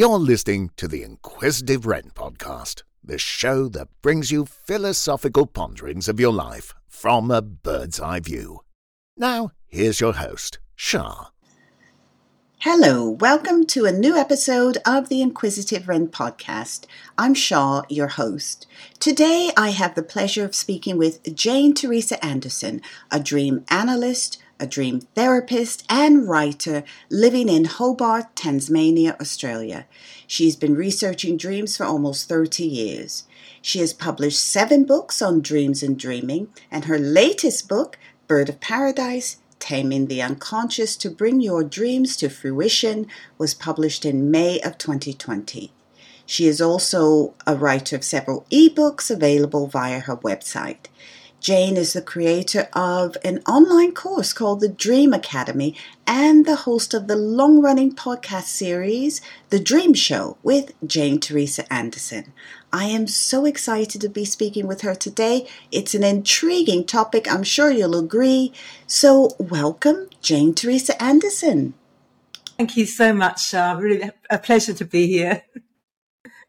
You're listening to the Inquisitive Wren podcast, the show that brings you philosophical ponderings of your life from a bird's eye view. Now, here's your host, Sha. Hello, welcome to a new episode of the Inquisitive Wren podcast. I'm Sha, your host. Today I have the pleasure of speaking with Jane Teresa Anderson, a dream analyst, a dream therapist, and writer living in Hobart, Tasmania, Australia. She's been researching dreams for almost 30 years. She has published seven books on dreams and dreaming, and her latest book, Bird of Paradise, Taming the Unconscious to Bring Your Dreams to Fruition was published in May of 2020. She is also a writer of several ebooks available via her website. Jane is the creator of an online course called the Dream Academy and the host of the long running podcast series, The Dream Show with Jane Teresa Anderson. I am so excited to be speaking with her today. It's an intriguing topic, I'm sure you'll agree. So, welcome, Jane Teresa Anderson. Thank you so much. Uh, really a pleasure to be here.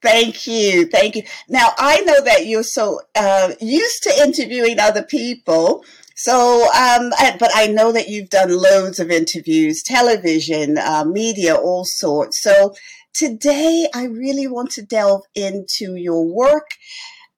Thank you. Thank you. Now, I know that you're so uh, used to interviewing other people. So, um, but I know that you've done loads of interviews, television, uh, media, all sorts. So today I really want to delve into your work,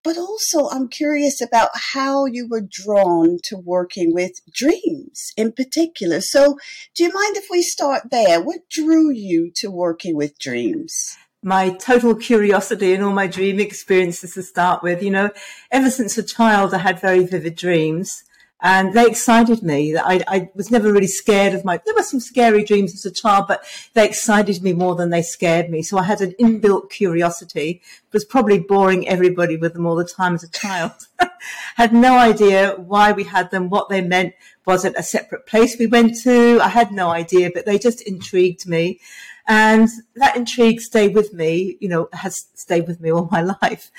but also I'm curious about how you were drawn to working with dreams in particular. So do you mind if we start there? What drew you to working with dreams? My total curiosity and all my dream experiences to start with. You know, ever since a child, I had very vivid dreams and they excited me. I, I was never really scared of my, there were some scary dreams as a child, but they excited me more than they scared me. So I had an inbuilt curiosity, it was probably boring everybody with them all the time as a child. had no idea why we had them, what they meant. Was it a separate place we went to? I had no idea, but they just intrigued me. And that intrigue stayed with me, you know, has stayed with me all my life.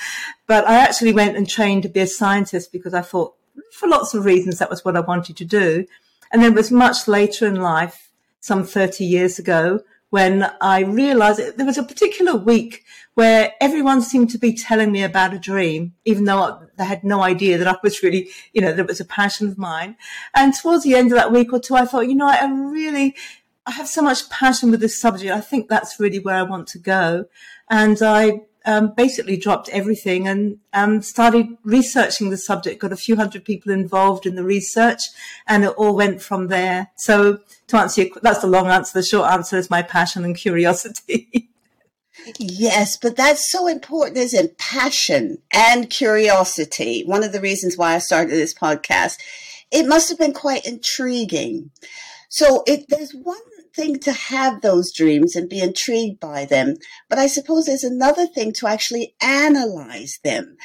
But I actually went and trained to be a scientist because I thought, for lots of reasons, that was what I wanted to do. And then it was much later in life, some 30 years ago, when I realized there was a particular week where everyone seemed to be telling me about a dream, even though they had no idea that I was really, you know, that it was a passion of mine. And towards the end of that week or two, I thought, you know, I really I have so much passion with this subject. I think that's really where I want to go. And I um, basically dropped everything and um, started researching the subject. Got a few hundred people involved in the research, and it all went from there. So to answer your, that's the long answer. The short answer is my passion and curiosity. Yes, but that's so important, isn't passion and curiosity? One of the reasons why I started this podcast. It must have been quite intriguing. So it, there's one thing to have those dreams and be intrigued by them, but I suppose there's another thing to actually analyze them.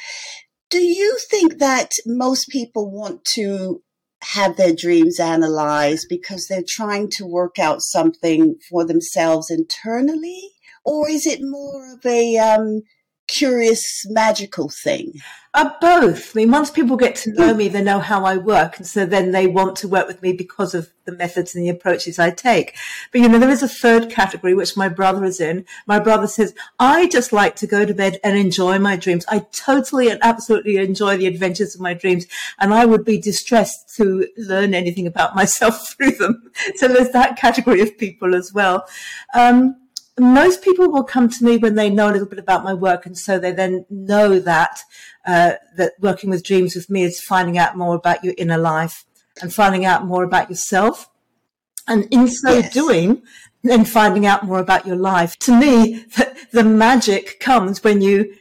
Do you think that most people want to have their dreams analyzed because they're trying to work out something for themselves internally? Or is it more of a um, curious, magical thing? Uh, both. I mean, once people get to know me, they know how I work. And so then they want to work with me because of the methods and the approaches I take. But, you know, there is a third category, which my brother is in. My brother says, I just like to go to bed and enjoy my dreams. I totally and absolutely enjoy the adventures of my dreams. And I would be distressed to learn anything about myself through them. So there's that category of people as well. Um, most people will come to me when they know a little bit about my work, and so they then know that uh, that working with dreams with me is finding out more about your inner life and finding out more about yourself, and in so yes. doing, then finding out more about your life. To me, the, the magic comes when you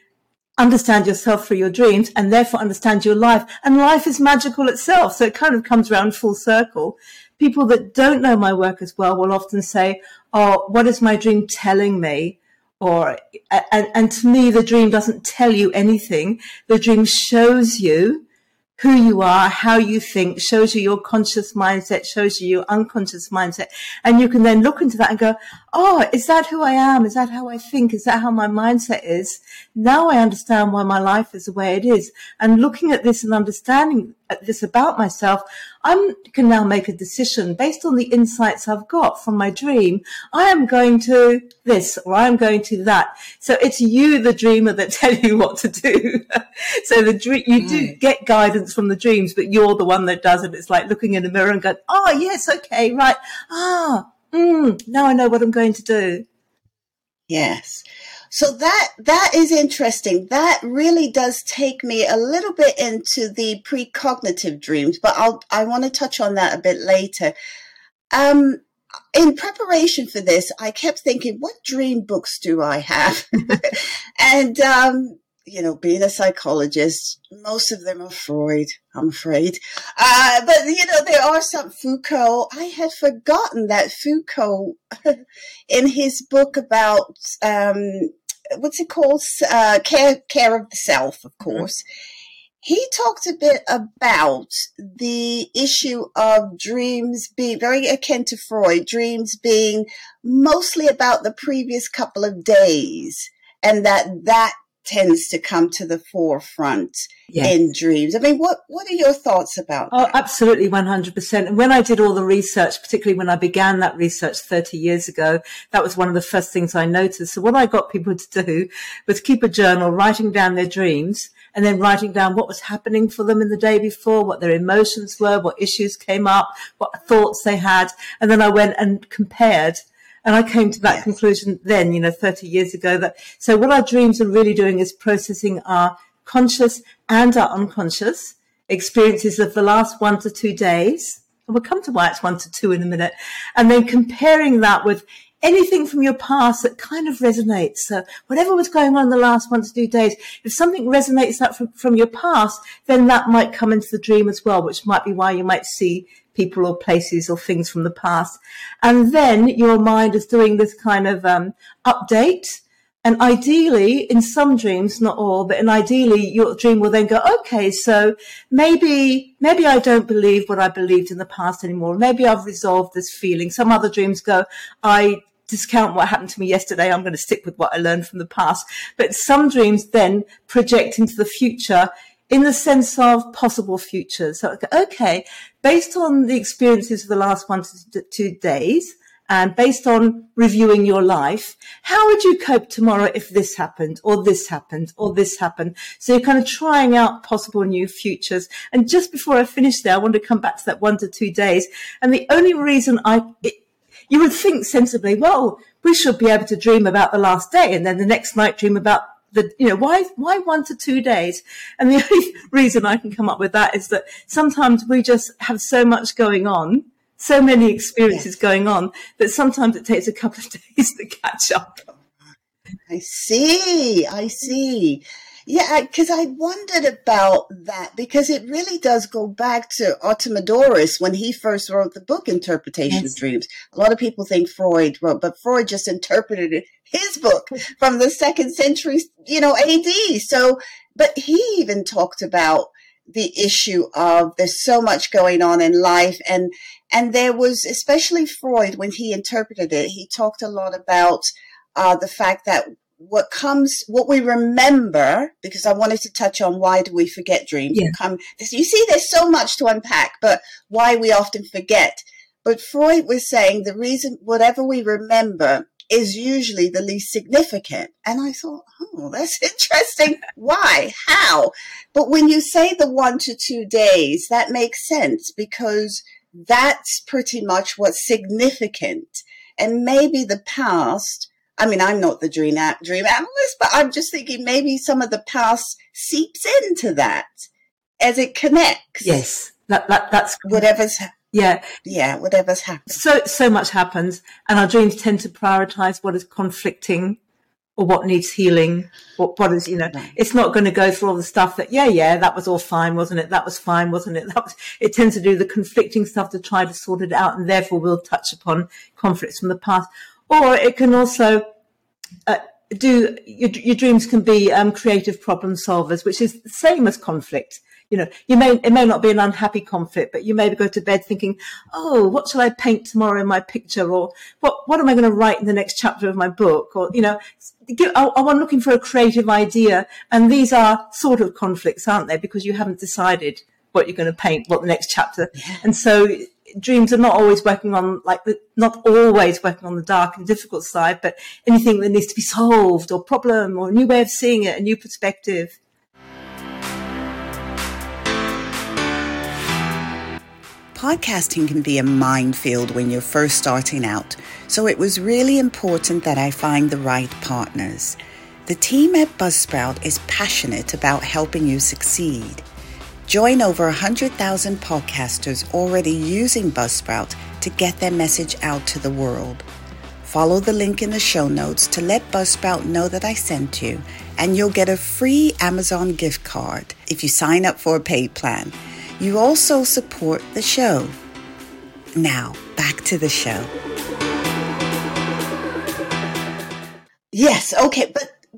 understand yourself through your dreams and therefore understand your life. And life is magical itself. So it kind of comes around full circle people that don't know my work as well will often say, Oh, what is my dream telling me? Or, and, and to me, the dream doesn't tell you anything. The dream shows you who you are, how you think, shows you your conscious mindset, shows you your unconscious mindset. And you can then look into that and go, Oh, is that who I am? Is that how I think? Is that how my mindset is? Now I understand why my life is the way it is. And looking at this and understanding uh, this about myself, I can now make a decision based on the insights I've got from my dream. I am going to this or I am going to that. So it's you, the dreamer, that tell you what to do. so the dream, you do mm. get guidance from the dreams, but you're the one that does it. It's like looking in the mirror and going, oh, yes, okay, right. Ah, mm, now I know what I'm going to do. Yes. So that that is interesting. That really does take me a little bit into the precognitive dreams, but I'll I want to touch on that a bit later. Um, in preparation for this, I kept thinking, what dream books do I have? and um, you know, being a psychologist, most of them are Freud, I'm afraid. Uh, but, you know, there are some Foucault. I had forgotten that Foucault, in his book about, um, what's it called? Uh, care, care of the self, of mm-hmm. course. Mm-hmm. He talked a bit about the issue of dreams being very akin to Freud, dreams being mostly about the previous couple of days and that that tends to come to the forefront in dreams. I mean, what, what are your thoughts about Oh, that? absolutely 100%. And when I did all the research, particularly when I began that research 30 years ago, that was one of the first things I noticed. So what I got people to do was keep a journal, writing down their dreams and then writing down what was happening for them in the day before, what their emotions were, what issues came up, what thoughts they had. And then I went and compared and I came to that yes. conclusion then, you know, 30 years ago that, so what our dreams are really doing is processing our conscious and our unconscious experiences of the last one to two days. And we'll come to why it's one to two in a minute. And then comparing that with anything from your past that kind of resonates. So whatever was going on in the last one to two days, if something resonates that from, from your past, then that might come into the dream as well, which might be why you might see people or places or things from the past. And then your mind is doing this kind of um, update. And ideally, in some dreams, not all, but in ideally, your dream will then go, okay, so maybe, maybe I don't believe what I believed in the past anymore. Maybe I've resolved this feeling. Some other dreams go, I discount what happened to me yesterday. I'm going to stick with what I learned from the past. But some dreams then project into the future in the sense of possible futures. So, okay, based on the experiences of the last one to two days, and based on reviewing your life, how would you cope tomorrow if this happened or this happened or this happened? So you're kind of trying out possible new futures. And just before I finish there, I want to come back to that one to two days. And the only reason I, it, you would think sensibly, well, we should be able to dream about the last day and then the next night dream about the, you know, why, why one to two days? And the only reason I can come up with that is that sometimes we just have so much going on, so many experiences yes. going on that sometimes it takes a couple of days to catch up. I see. I see. Yeah, because I wondered about that because it really does go back to Artemidorus when he first wrote the book Interpretation yes. of Dreams. A lot of people think Freud wrote, but Freud just interpreted his book from the second century, you know, AD. So, but he even talked about the issue of there's so much going on in life and and there was especially Freud when he interpreted it he talked a lot about uh, the fact that what comes, what we remember, because I wanted to touch on why do we forget dreams? Yeah. Come, you see, there's so much to unpack, but why we often forget. But Freud was saying the reason, whatever we remember is usually the least significant. And I thought, oh, that's interesting. Why? How? But when you say the one to two days, that makes sense because that's pretty much what's significant. And maybe the past I mean, I'm not the dream dream analyst, but I'm just thinking maybe some of the past seeps into that as it connects. Yes, that, that that's whatever's. Yeah, yeah, whatever's happened. So so much happens, and our dreams tend to prioritize what is conflicting or what needs healing. What what is you know, right. it's not going to go through all the stuff that yeah yeah that was all fine, wasn't it? That was fine, wasn't it? That was. It tends to do the conflicting stuff to try to sort it out, and therefore we'll touch upon conflicts from the past or it can also uh, do your, your, dreams can be um, creative problem solvers, which is the same as conflict. You know, you may it may not be an unhappy conflict, but you may go to bed thinking, "Oh, what shall I paint tomorrow in my picture?" or "What what am I going to write in the next chapter of my book?" or you know, I, I'm looking for a creative idea, and these are sort of conflicts, aren't they? Because you haven't decided what you're going to paint, what the next chapter. And so dreams are not always working on like the, not always working on the dark and difficult side, but anything that needs to be solved or problem or a new way of seeing it, a new perspective. Podcasting can be a minefield when you're first starting out, so it was really important that I find the right partners. The team at Buzzsprout is passionate about helping you succeed. Join over 100,000 podcasters already using Buzzsprout to get their message out to the world. Follow the link in the show notes to let Buzzsprout know that I sent you, and you'll get a free Amazon gift card if you sign up for a paid plan. You also support the show. Now, back to the show. Yes, okay,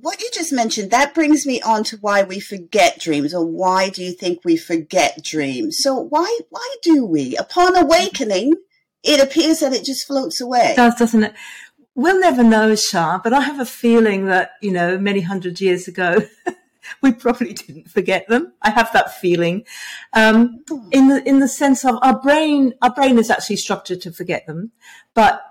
what you just mentioned, that brings me on to why we forget dreams, or why do you think we forget dreams? So why why do we? Upon awakening, it appears that it just floats away. It does, doesn't it? We'll never know, Sha, but I have a feeling that, you know, many hundred years ago we probably didn't forget them. I have that feeling. Um, in the, in the sense of our brain, our brain is actually structured to forget them. But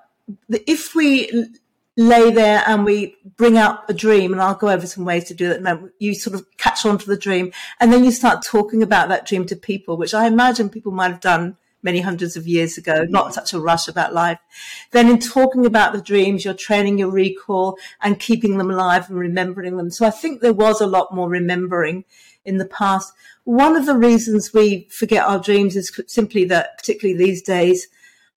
if we lay there and we bring out a dream, and I'll go over some ways to do that. You sort of catch on to the dream, and then you start talking about that dream to people, which I imagine people might have done many hundreds of years ago, not such a rush about life. Then in talking about the dreams, you're training your recall and keeping them alive and remembering them. So I think there was a lot more remembering in the past. One of the reasons we forget our dreams is simply that, particularly these days,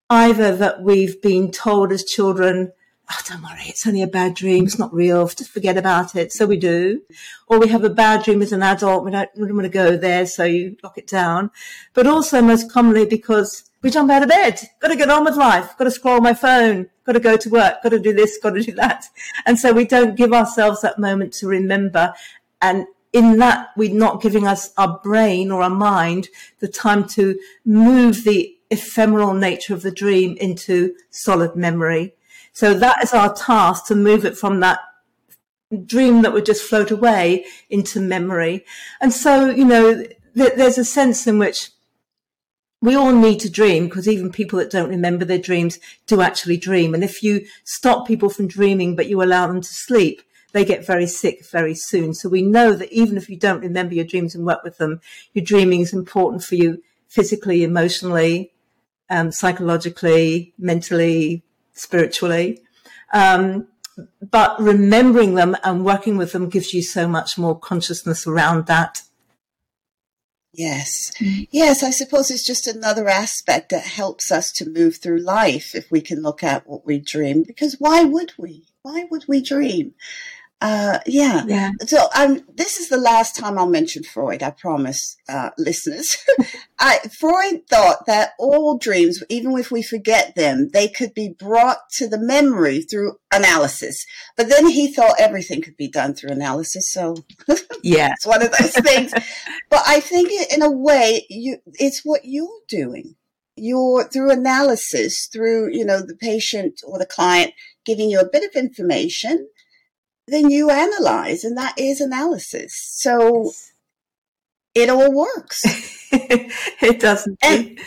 either that we've been told as children, oh, don't worry, it's only a bad dream. It's not real. Just forget about it. So we do. Or we have a bad dream as an adult. We don't, don't want to go there. So you lock it down. But also most commonly because we jump out of bed. Got to get on with life. Got to scroll my phone. Got to go to work. Got to do this. Got to do that. And so we don't give ourselves that moment to remember. And in that, we're not giving us our brain or our mind the time to move the ephemeral nature of the dream into solid memory. So that is our task to move it from that dream that would just float away into memory. And so, you know, th- there's a sense in which we all need to dream because even people that don't remember their dreams do actually dream. And if you stop people from dreaming, but you allow them to sleep, they get very sick very soon. So we know that even if you don't remember your dreams and work with them, your dreaming is important for you physically, emotionally, um, psychologically, mentally, spiritually. Um, but remembering them and working with them gives you so much more consciousness around that. Yes. Mm-hmm. Yes, I suppose it's just another aspect that helps us to move through life if we can look at what we dream. Because why would we? Why would we dream? Uh, yeah. yeah. So um, this is the last time I'll mention Freud. I promise, uh, listeners. I, Freud thought that all dreams, even if we forget them, they could be brought to the memory through analysis. But then he thought everything could be done through analysis. So yeah, it's one of those things. but I think in a way, you, it's what you're doing. You're through analysis, through, you know, the patient or the client giving you a bit of information then you analyze, and that is analysis. So it all works. it doesn't. And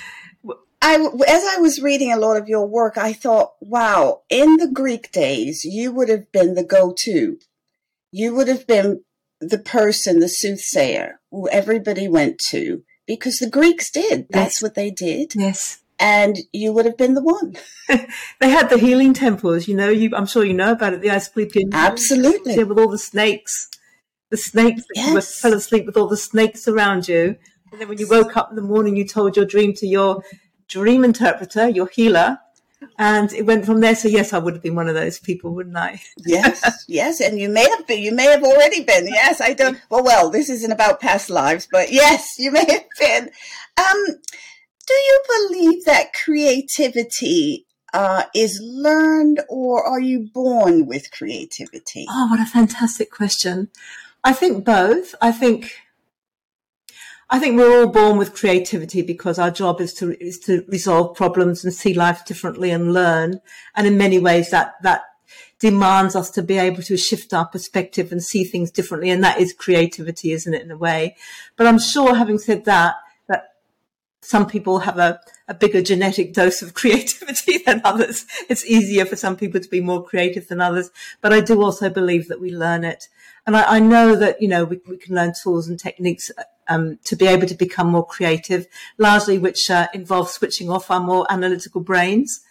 I, as I was reading a lot of your work, I thought, wow, in the Greek days, you would have been the go-to. You would have been the person, the soothsayer, who everybody went to because the Greeks did. That's yes. what they did. Yes and you would have been the one. they had the healing temples, you know. You, I'm sure you know about it. The Asclepian, absolutely, yeah, with all the snakes, the snakes. Yes. You fell asleep with all the snakes around you, and then when you woke up in the morning, you told your dream to your dream interpreter, your healer, and it went from there. So yes, I would have been one of those people, wouldn't I? yes, yes, and you may have been. You may have already been. Yes, I don't. Well, well, this isn't about past lives, but yes, you may have been. Um, do you believe that creativity uh, is learned or are you born with creativity? Oh, what a fantastic question. I think both. I think I think we're all born with creativity because our job is to is to resolve problems and see life differently and learn. And in many ways that that demands us to be able to shift our perspective and see things differently. And that is creativity, isn't it, in a way? But I'm sure having said that, some people have a, a bigger genetic dose of creativity than others. It's easier for some people to be more creative than others. But I do also believe that we learn it. And I, I know that, you know, we, we, can learn tools and techniques um, to be able to become more creative, largely which uh, involve switching off our more analytical brains.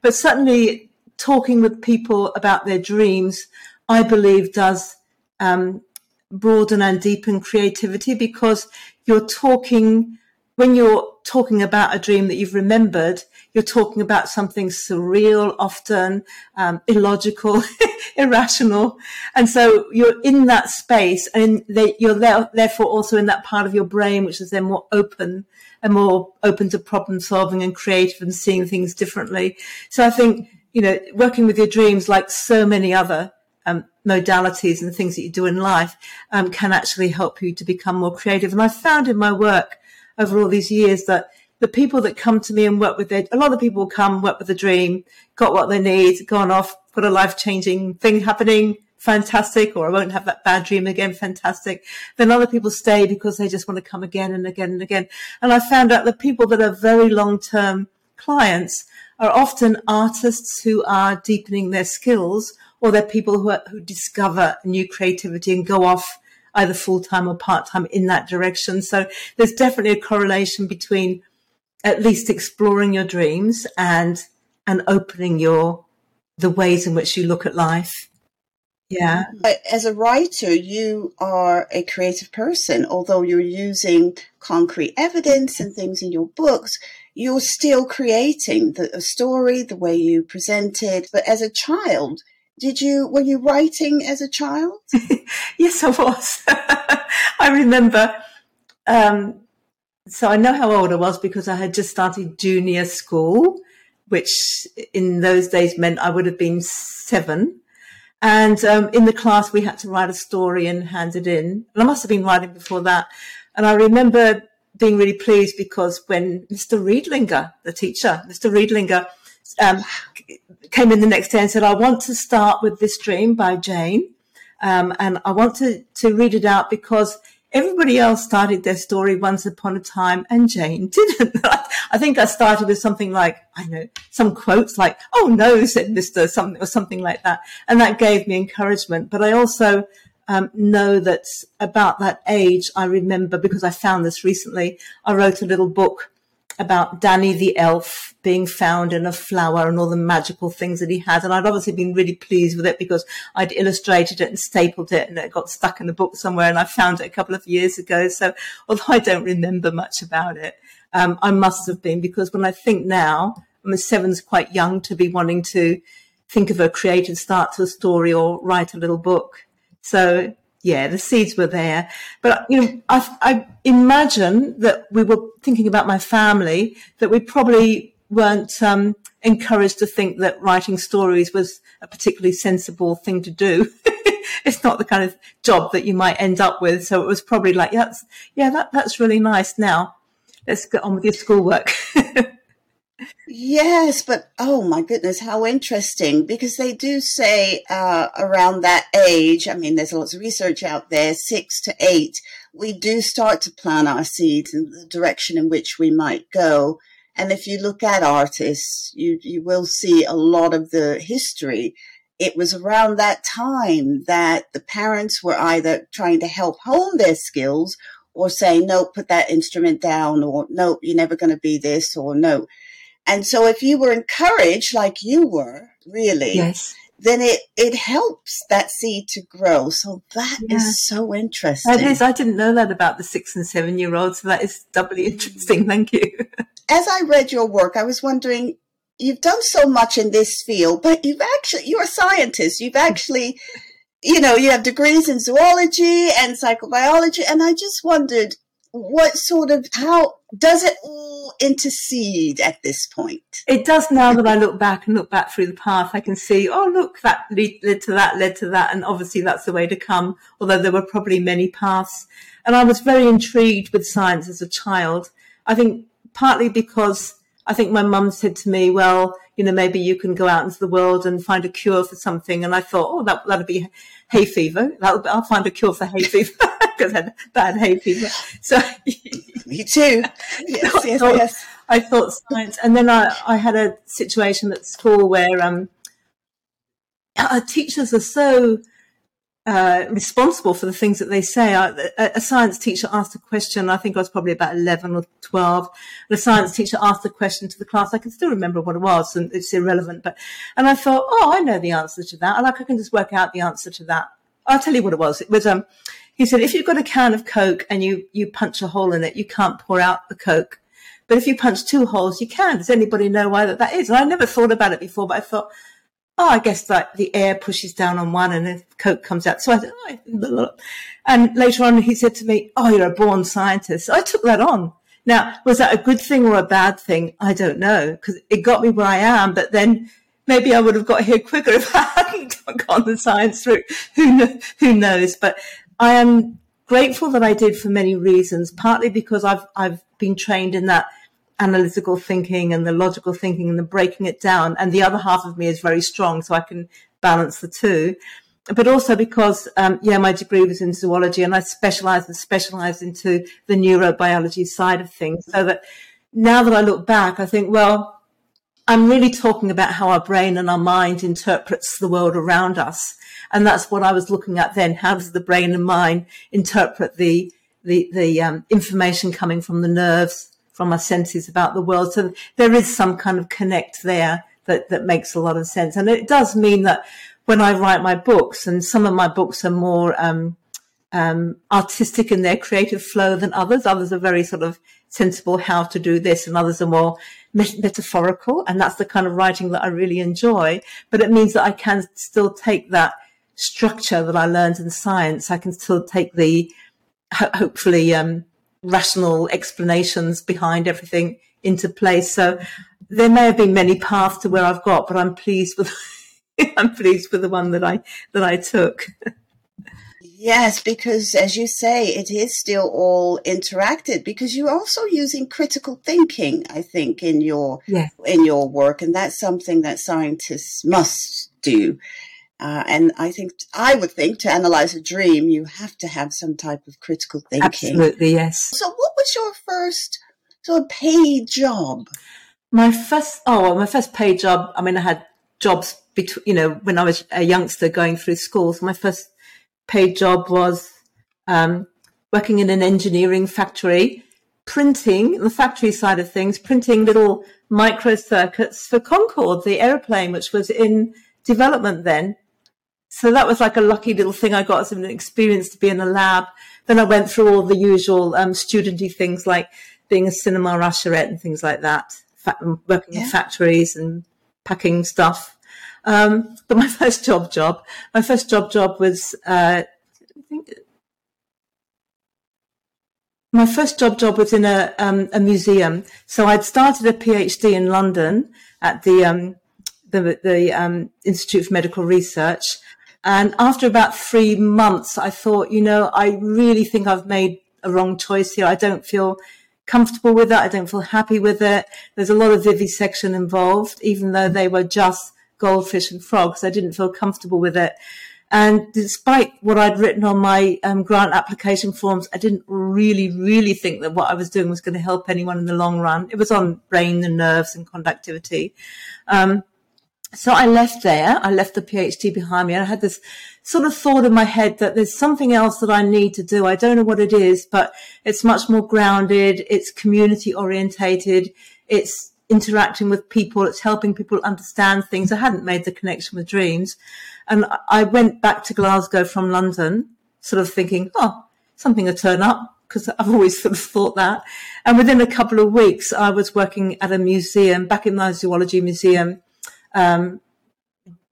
But certainly talking with people about their dreams, I believe does um, broaden and deepen creativity because you're talking when you're talking about a dream that you've remembered, you're talking about something surreal, often um, illogical, irrational, and so you're in that space, and they, you're there, therefore also in that part of your brain which is then more open and more open to problem solving and creative and seeing things differently. So I think you know, working with your dreams, like so many other um, modalities and things that you do in life, um, can actually help you to become more creative. And I've found in my work over all these years that the people that come to me and work with it, a lot of people come, work with a dream, got what they need, gone off, got a life changing thing happening, fantastic, or I won't have that bad dream again, fantastic. Then other people stay because they just want to come again and again and again. And I found out that people that are very long term clients are often artists who are deepening their skills or they're people who, are, who discover new creativity and go off either full time or part time in that direction. So there's definitely a correlation between at least exploring your dreams and and opening your the ways in which you look at life. Yeah. As a writer, you are a creative person, although you're using concrete evidence and things in your books. You're still creating the story, the way you present it. But as a child, did you were you writing as a child? yes, I was. I remember. Um, so I know how old I was because I had just started junior school, which in those days meant I would have been seven. And um, in the class, we had to write a story and hand it in. And I must have been writing before that. And I remember being really pleased because when Mr. Riedlinger, the teacher, Mr. Riedlinger, um, came in the next day and said, I want to start with this dream by Jane. Um, and I want to, to read it out because everybody else started their story once upon a time and Jane didn't. I think I started with something like, I know, some quotes like, oh no, said Mr. something or something like that. And that gave me encouragement. But I also um, know that about that age, I remember because I found this recently, I wrote a little book about Danny the elf being found in a flower and all the magical things that he has. And I'd obviously been really pleased with it because I'd illustrated it and stapled it and it got stuck in the book somewhere and I found it a couple of years ago. So although I don't remember much about it, um, I must have been because when I think now, I mean, seven's quite young to be wanting to think of a creative start to a story or write a little book. So yeah, the seeds were there. But, you know, I, I imagine that we were thinking about my family, that we probably weren't um, encouraged to think that writing stories was a particularly sensible thing to do. it's not the kind of job that you might end up with. So it was probably like, yeah, that's, yeah, that, that's really nice. Now let's get on with your schoolwork. Yes, but oh my goodness, how interesting! Because they do say uh, around that age, I mean, there's lots of research out there, six to eight, we do start to plant our seeds in the direction in which we might go. And if you look at artists, you, you will see a lot of the history. It was around that time that the parents were either trying to help hone their skills or saying, no, put that instrument down, or no, you're never going to be this, or no and so if you were encouraged like you were, really, yes. then it, it helps that seed to grow. So that yeah. is so interesting. That is. I didn't know that about the six and seven year olds. So that is doubly mm. interesting. Thank you. As I read your work, I was wondering, you've done so much in this field, but you've actually, you're a scientist. You've actually, you know, you have degrees in zoology and psychobiology. And I just wondered, what sort of how does it all intercede at this point? It does now that I look back and look back through the path. I can see, oh look, that led to that, led to that, and obviously that's the way to come. Although there were probably many paths, and I was very intrigued with science as a child. I think partly because I think my mum said to me, well, you know, maybe you can go out into the world and find a cure for something. And I thought, oh, that, that'd be hay fever. That'll, I'll find a cure for hay fever because I had bad hay fever. So, Me too. Yes, yes, thought, yes. I thought science, and then I, I had a situation at school where um, our teachers are so uh, responsible for the things that they say. I, a, science teacher asked a question. I think I was probably about 11 or 12. And a science teacher asked a question to the class. I can still remember what it was and it's irrelevant, but, and I thought, oh, I know the answer to that. I like, I can just work out the answer to that. I'll tell you what it was. It was, um, he said, if you've got a can of Coke and you, you punch a hole in it, you can't pour out the Coke. But if you punch two holes, you can. Does anybody know why that, that is? And I never thought about it before, but I thought, oh, I guess like the air pushes down on one and the coke comes out. So I oh, and later on he said to me, oh, you're a born scientist. So I took that on. Now, was that a good thing or a bad thing? I don't know because it got me where I am, but then maybe I would have got here quicker if I hadn't gone the science route. Who, know, who knows? But I am grateful that I did for many reasons, partly because I've, I've been trained in that analytical thinking and the logical thinking and the breaking it down. And the other half of me is very strong, so I can balance the two. But also because, um, yeah, my degree was in zoology and I specialized and specialized into the neurobiology side of things. So that now that I look back, I think, well, I'm really talking about how our brain and our mind interprets the world around us. And that's what I was looking at then. How does the brain and mind interpret the, the, the um, information coming from the nerves from our senses about the world. So there is some kind of connect there that, that makes a lot of sense. And it does mean that when I write my books, and some of my books are more um, um, artistic in their creative flow than others. Others are very sort of sensible how to do this, and others are more metaphorical. And that's the kind of writing that I really enjoy. But it means that I can still take that structure that I learned in science. I can still take the hopefully um, rational explanations behind everything into place. So there may have been many paths to where I've got, but I'm pleased with I'm pleased with the one that I that I took. Yes, because as you say, it is still all interacted because you're also using critical thinking, I think, in your yes. in your work, and that's something that scientists must do. Uh, and I think I would think to analyze a dream, you have to have some type of critical thinking. Absolutely, yes. So, what was your first sort of paid job? My first, oh, my first paid job. I mean, I had jobs between, you know, when I was a youngster going through school. So my first paid job was um, working in an engineering factory, printing the factory side of things, printing little micro circuits for Concorde, the aeroplane, which was in development then so that was like a lucky little thing I got as an experience to be in a lab. Then I went through all the usual um, studenty things like being a cinema usherette and things like that, working yeah. in factories and packing stuff. Um, but my first job job, my first job job was, uh, I think my first job job was in a, um, a museum. So I'd started a PhD in London at the, um, the, the um, Institute for Medical Research. And after about three months, I thought, you know, I really think I've made a wrong choice here. I don't feel comfortable with it. I don't feel happy with it. There's a lot of vivisection involved, even though they were just goldfish and frogs. I didn't feel comfortable with it. And despite what I'd written on my um, grant application forms, I didn't really, really think that what I was doing was going to help anyone in the long run. It was on brain and nerves and conductivity. Um, so I left there. I left the PhD behind me and I had this sort of thought in my head that there's something else that I need to do. I don't know what it is, but it's much more grounded. It's community orientated. It's interacting with people. It's helping people understand things. I hadn't made the connection with dreams. And I went back to Glasgow from London, sort of thinking, oh, something will turn up because I've always sort of thought that. And within a couple of weeks, I was working at a museum back in my zoology museum um,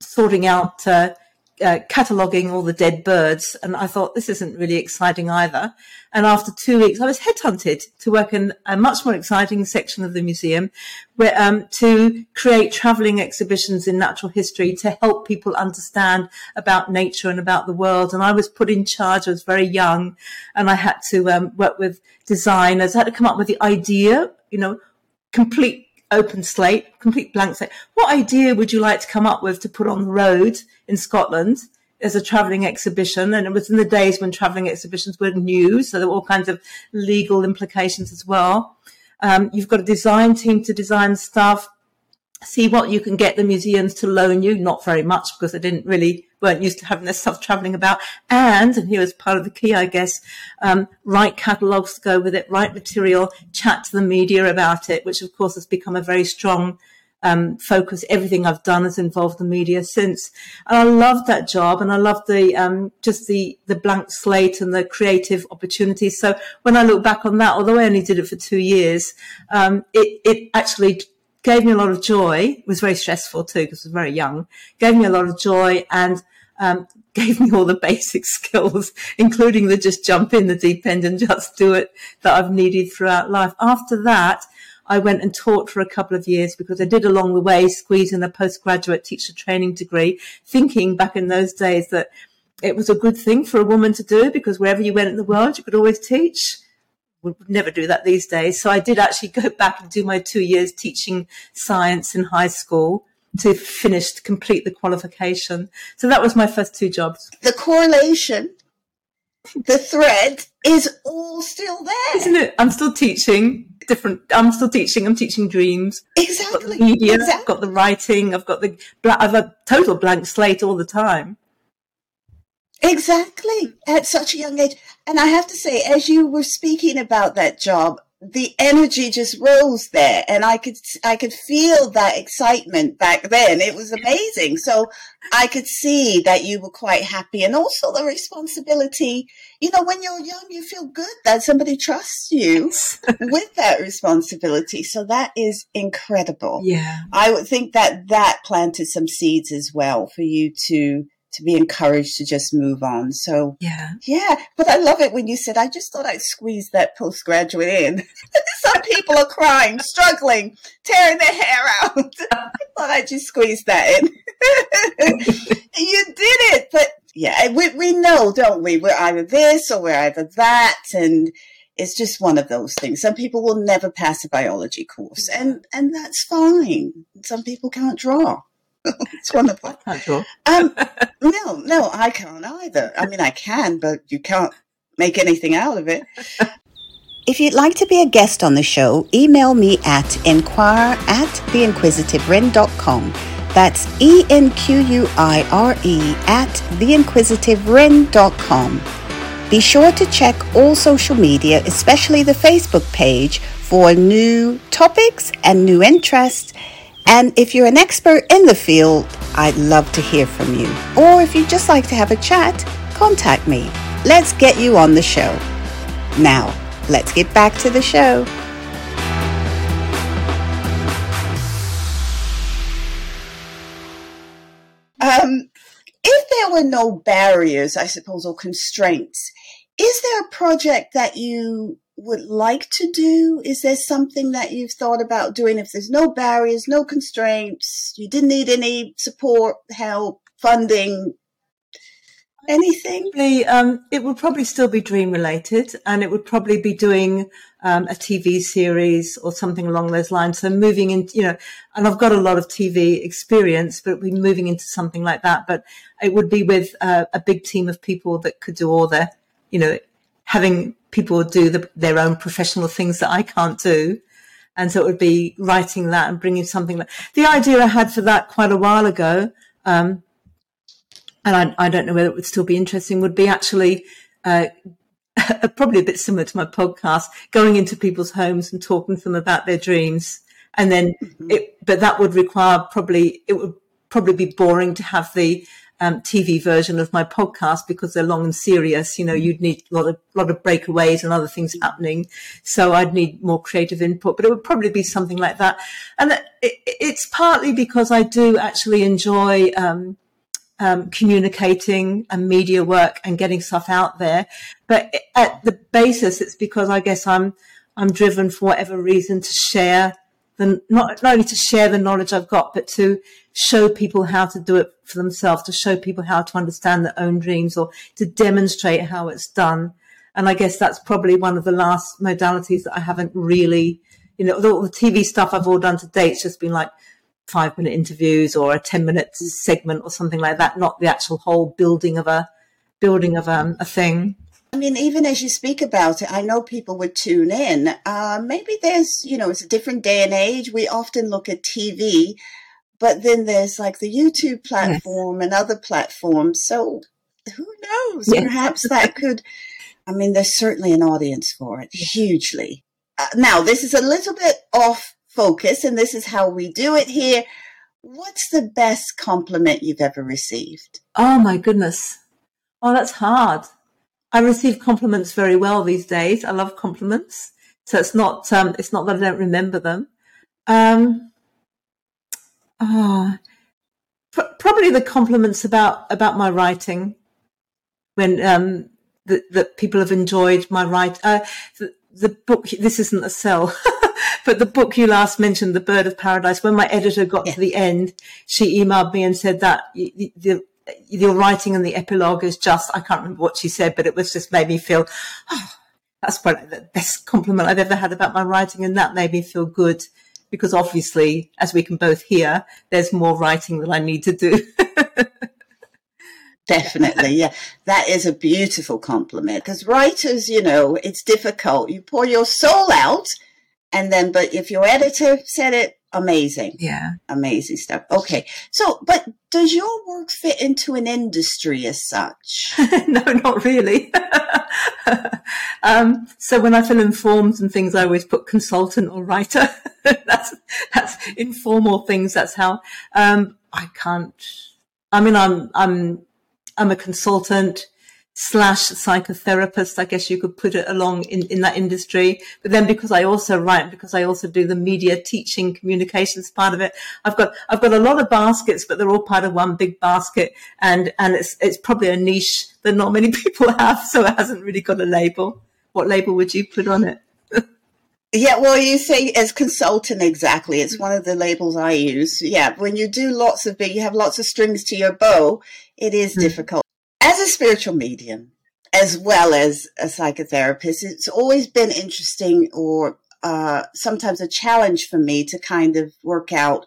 sorting out, uh, uh, cataloging all the dead birds. And I thought this isn't really exciting either. And after two weeks, I was headhunted to work in a much more exciting section of the museum where, um, to create traveling exhibitions in natural history to help people understand about nature and about the world. And I was put in charge. I was very young and I had to, um, work with designers. I had to come up with the idea, you know, complete open slate, complete blank slate. What idea would you like to come up with to put on the road in Scotland as a traveling exhibition. And it was in the days when traveling exhibitions were new. So there were all kinds of legal implications as well. Um, you've got a design team to design stuff, see what you can get the museums to loan you. Not very much because they didn't really weren't used to having their stuff traveling about. And, and here was part of the key, I guess, um, write catalogues to go with it, write material, chat to the media about it, which of course has become a very strong um, focus. Everything I've done has involved the media since. And I love that job and I love the, um, just the, the blank slate and the creative opportunities. So when I look back on that, although I only did it for two years, um, it, it actually gave me a lot of joy. Was very stressful too because I was very young. Gave me a lot of joy and um, gave me all the basic skills, including the just jump in the deep end and just do it that I've needed throughout life. After that, I went and taught for a couple of years because I did along the way squeeze in a postgraduate teacher training degree, thinking back in those days that it was a good thing for a woman to do because wherever you went in the world, you could always teach. Would never do that these days. So I did actually go back and do my two years teaching science in high school to finish to complete the qualification. So that was my first two jobs. The correlation, the thread is all still there. Isn't it? I'm still teaching different. I'm still teaching. I'm teaching dreams. Exactly. I've got the media. Exactly. I've got the writing. I've got the. I've a total blank slate all the time. Exactly. At such a young age. And I have to say, as you were speaking about that job, the energy just rose there and I could, I could feel that excitement back then. It was amazing. So I could see that you were quite happy and also the responsibility. You know, when you're young, you feel good that somebody trusts you with that responsibility. So that is incredible. Yeah. I would think that that planted some seeds as well for you to to be encouraged to just move on. So yeah, yeah. But I love it when you said, "I just thought I'd squeeze that postgraduate in." Some people are crying, struggling, tearing their hair out. I thought I'd just squeeze that in. you did it, but yeah, we we know, don't we? We're either this or we're either that, and it's just one of those things. Some people will never pass a biology course, and and that's fine. Some people can't draw. it's wonderful. Um, no, no, I can't either. I mean, I can, but you can't make anything out of it. If you'd like to be a guest on the show, email me at inquire at theinquisitiveren.com. That's E N Q U I R E at theinquisitiveren.com. Be sure to check all social media, especially the Facebook page, for new topics and new interests. And if you're an expert in the field, I'd love to hear from you. Or if you'd just like to have a chat, contact me. Let's get you on the show. Now, let's get back to the show. Um, if there were no barriers, I suppose, or constraints, is there a project that you would like to do? Is there something that you've thought about doing if there's no barriers, no constraints, you didn't need any support, help, funding, anything? Um, it would probably still be dream related and it would probably be doing um, a TV series or something along those lines. So moving into, you know, and I've got a lot of TV experience, but we're moving into something like that. But it would be with uh, a big team of people that could do all the, you know, having people do the, their own professional things that I can't do. And so it would be writing that and bringing something like the idea I had for that quite a while ago. Um, and I, I, don't know whether it would still be interesting would be actually, uh, probably a bit similar to my podcast, going into people's homes and talking to them about their dreams. And then mm-hmm. it, but that would require probably, it would probably be boring to have the, um, TV version of my podcast because they're long and serious. You know, you'd need a lot of lot of breakaways and other things happening, so I'd need more creative input. But it would probably be something like that, and it, it's partly because I do actually enjoy. Um, um, communicating and media work and getting stuff out there, but at the basis, it's because I guess I'm I'm driven for whatever reason to share the not, not only to share the knowledge I've got, but to show people how to do it for themselves, to show people how to understand their own dreams or to demonstrate how it's done. And I guess that's probably one of the last modalities that I haven't really, you know, all the TV stuff I've all done to date, it's just been like five minute interviews or a 10 minute segment or something like that, not the actual whole building of a, building of um, a thing. I mean, even as you speak about it, I know people would tune in. Uh, maybe there's, you know, it's a different day and age. We often look at TV, but then there's like the YouTube platform yes. and other platforms. So who knows? Yes. Perhaps that could, I mean, there's certainly an audience for it, hugely. Uh, now, this is a little bit off focus, and this is how we do it here. What's the best compliment you've ever received? Oh, my goodness. Oh, that's hard. I receive compliments very well these days. I love compliments. So it's not, um, it's not that I don't remember them. Um, ah, pr- probably the compliments about, about my writing when, um, that, that people have enjoyed my write, uh, the, the book, this isn't a sell, but the book you last mentioned, The Bird of Paradise, when my editor got yeah. to the end, she emailed me and said that the your writing and the epilogue is just, I can't remember what she said, but it was just made me feel, oh, that's probably the best compliment I've ever had about my writing. And that made me feel good because obviously, as we can both hear, there's more writing that I need to do. Definitely. Yeah. That is a beautiful compliment because writers, you know, it's difficult. You pour your soul out and then, but if your editor said it, amazing. Yeah. Amazing stuff. Okay. So, but does your work fit into an industry as such? no, not really. um, so when I fill in forms and things, I always put consultant or writer. that's, that's informal things. That's how, um, I can't, I mean, I'm, I'm, I'm a consultant slash psychotherapist, I guess you could put it along in, in that industry. But then because I also write, because I also do the media teaching communications part of it, I've got, I've got a lot of baskets, but they're all part of one big basket. And, and it's, it's probably a niche that not many people have. So it hasn't really got a label. What label would you put on it? Yeah, well, you say as consultant, exactly. It's one of the labels I use. Yeah, when you do lots of big, you have lots of strings to your bow, it is mm. difficult as a spiritual medium, as well as a psychotherapist, it's always been interesting or uh, sometimes a challenge for me to kind of work out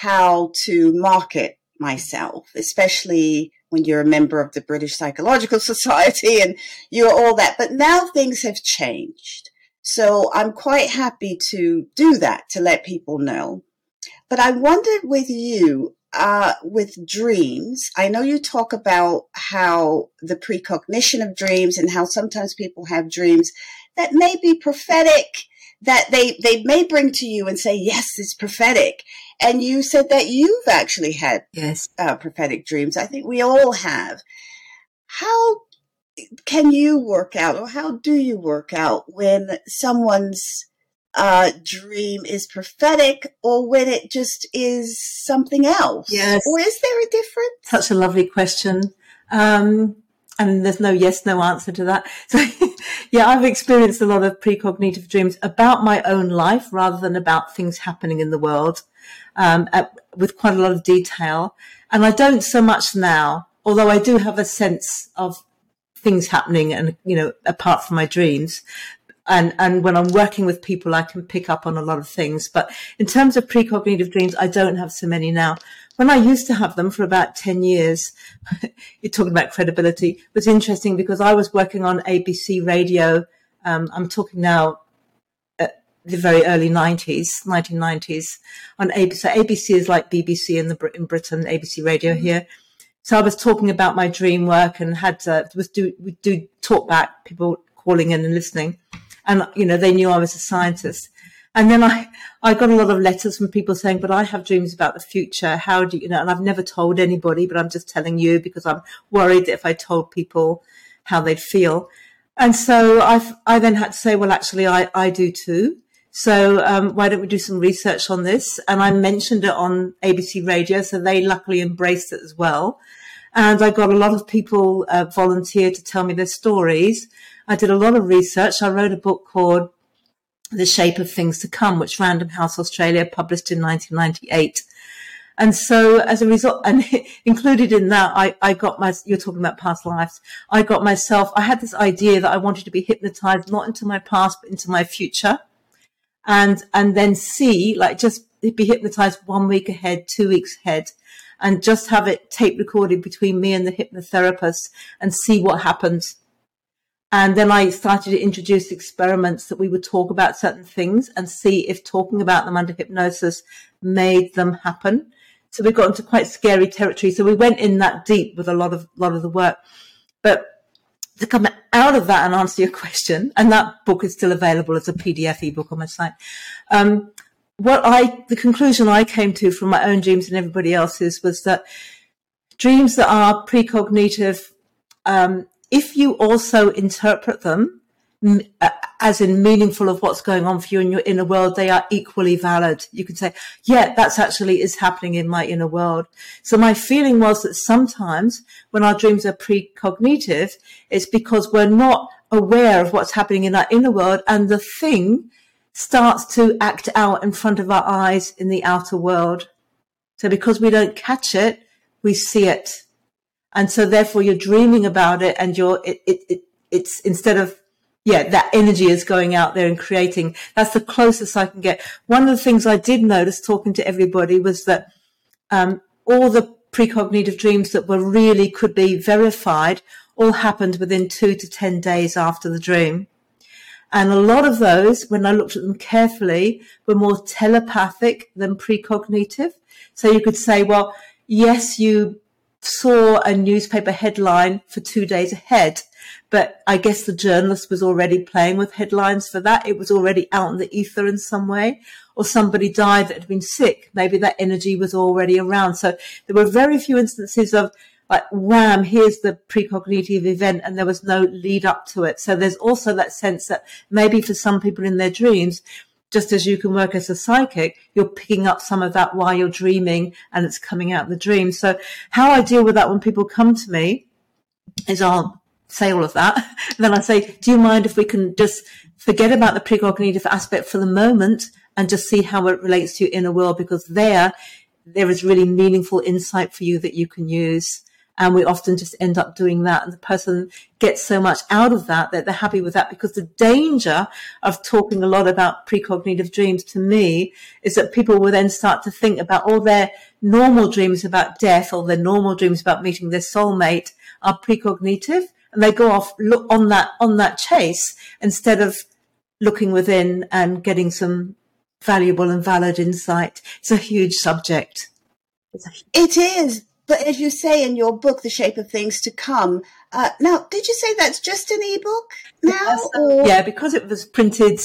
how to market myself, especially when you're a member of the British Psychological Society and you're all that. But now things have changed. So I'm quite happy to do that to let people know. But I wondered with you, uh, with dreams, I know you talk about how the precognition of dreams and how sometimes people have dreams that may be prophetic, that they, they may bring to you and say, yes, it's prophetic. And you said that you've actually had yes. Uh, prophetic dreams. I think we all have. How can you work out or how do you work out when someone's uh, dream is prophetic or when it just is something else? Yes. Or is there a difference? Such a lovely question. Um, and there's no yes, no answer to that. So, yeah, I've experienced a lot of precognitive dreams about my own life rather than about things happening in the world, um, at, with quite a lot of detail. And I don't so much now, although I do have a sense of things happening and, you know, apart from my dreams and and when I'm working with people, I can pick up on a lot of things. But in terms of precognitive dreams, I don't have so many now. When I used to have them for about ten years, you're talking about credibility. It was interesting because I was working on ABC radio. Um, I'm talking now uh, the very early 90s, 1990s on ABC. So ABC is like BBC in the in Britain, ABC radio mm-hmm. here. So I was talking about my dream work and had to was do we do talk back people calling in and listening and you know they knew I was a scientist. And then I, I got a lot of letters from people saying, but I have dreams about the future. How do you know? And I've never told anybody, but I'm just telling you because I'm worried that if I told people how they'd feel. And so I, I then had to say, well, actually, I, I do too. So um, why don't we do some research on this? And I mentioned it on ABC Radio, so they luckily embraced it as well. And I got a lot of people uh, volunteer to tell me their stories. I did a lot of research. I wrote a book called The Shape of Things to Come, which Random House Australia published in 1998. And so as a result, and included in that, I, I got my, you're talking about past lives. I got myself, I had this idea that I wanted to be hypnotized, not into my past, but into my future. And, and then see, like just be hypnotized one week ahead, two weeks ahead, and just have it tape recorded between me and the hypnotherapist and see what happens. And then I started to introduce experiments that we would talk about certain things and see if talking about them under hypnosis made them happen. So we got into quite scary territory. So we went in that deep with a lot of lot of the work. But to come out of that and answer your question, and that book is still available as a PDF ebook on my site. Um, what I, the conclusion I came to from my own dreams and everybody else's was that dreams that are precognitive, um, if you also interpret them uh, as in meaningful of what's going on for you in your inner world, they are equally valid. You can say, yeah, that's actually is happening in my inner world. So my feeling was that sometimes when our dreams are precognitive, it's because we're not aware of what's happening in our inner world and the thing starts to act out in front of our eyes in the outer world. So because we don't catch it, we see it. And so therefore you're dreaming about it and you're, it, it, it it's instead of yeah, that energy is going out there and creating. That's the closest I can get. One of the things I did notice talking to everybody was that um, all the precognitive dreams that were really could be verified all happened within two to 10 days after the dream. And a lot of those, when I looked at them carefully, were more telepathic than precognitive. So you could say, well, yes, you saw a newspaper headline for two days ahead, but I guess the journalist was already playing with headlines for that. It was already out in the ether in some way. Or somebody died that had been sick. Maybe that energy was already around. So there were very few instances of like, wham, here's the precognitive event and there was no lead up to it. So there's also that sense that maybe for some people in their dreams, just as you can work as a psychic, you're picking up some of that while you're dreaming and it's coming out the dream. So how I deal with that when people come to me is I'll say all of that. Then I say, do you mind if we can just forget about the precognitive aspect for the moment and just see how it relates to your inner world? Because there, there is really meaningful insight for you that you can use. And we often just end up doing that. And the person gets so much out of that that they're happy with that because the danger of talking a lot about precognitive dreams to me is that people will then start to think about all their normal dreams about death or their normal dreams about meeting their soulmate are precognitive and they go off look on that, on that chase instead of looking within and getting some valuable and valid insight. It's a huge subject. It is. But as you say in your book, The Shape of Things to Come, uh, now, did you say that's just an ebook now? Yes, yeah, because it was printed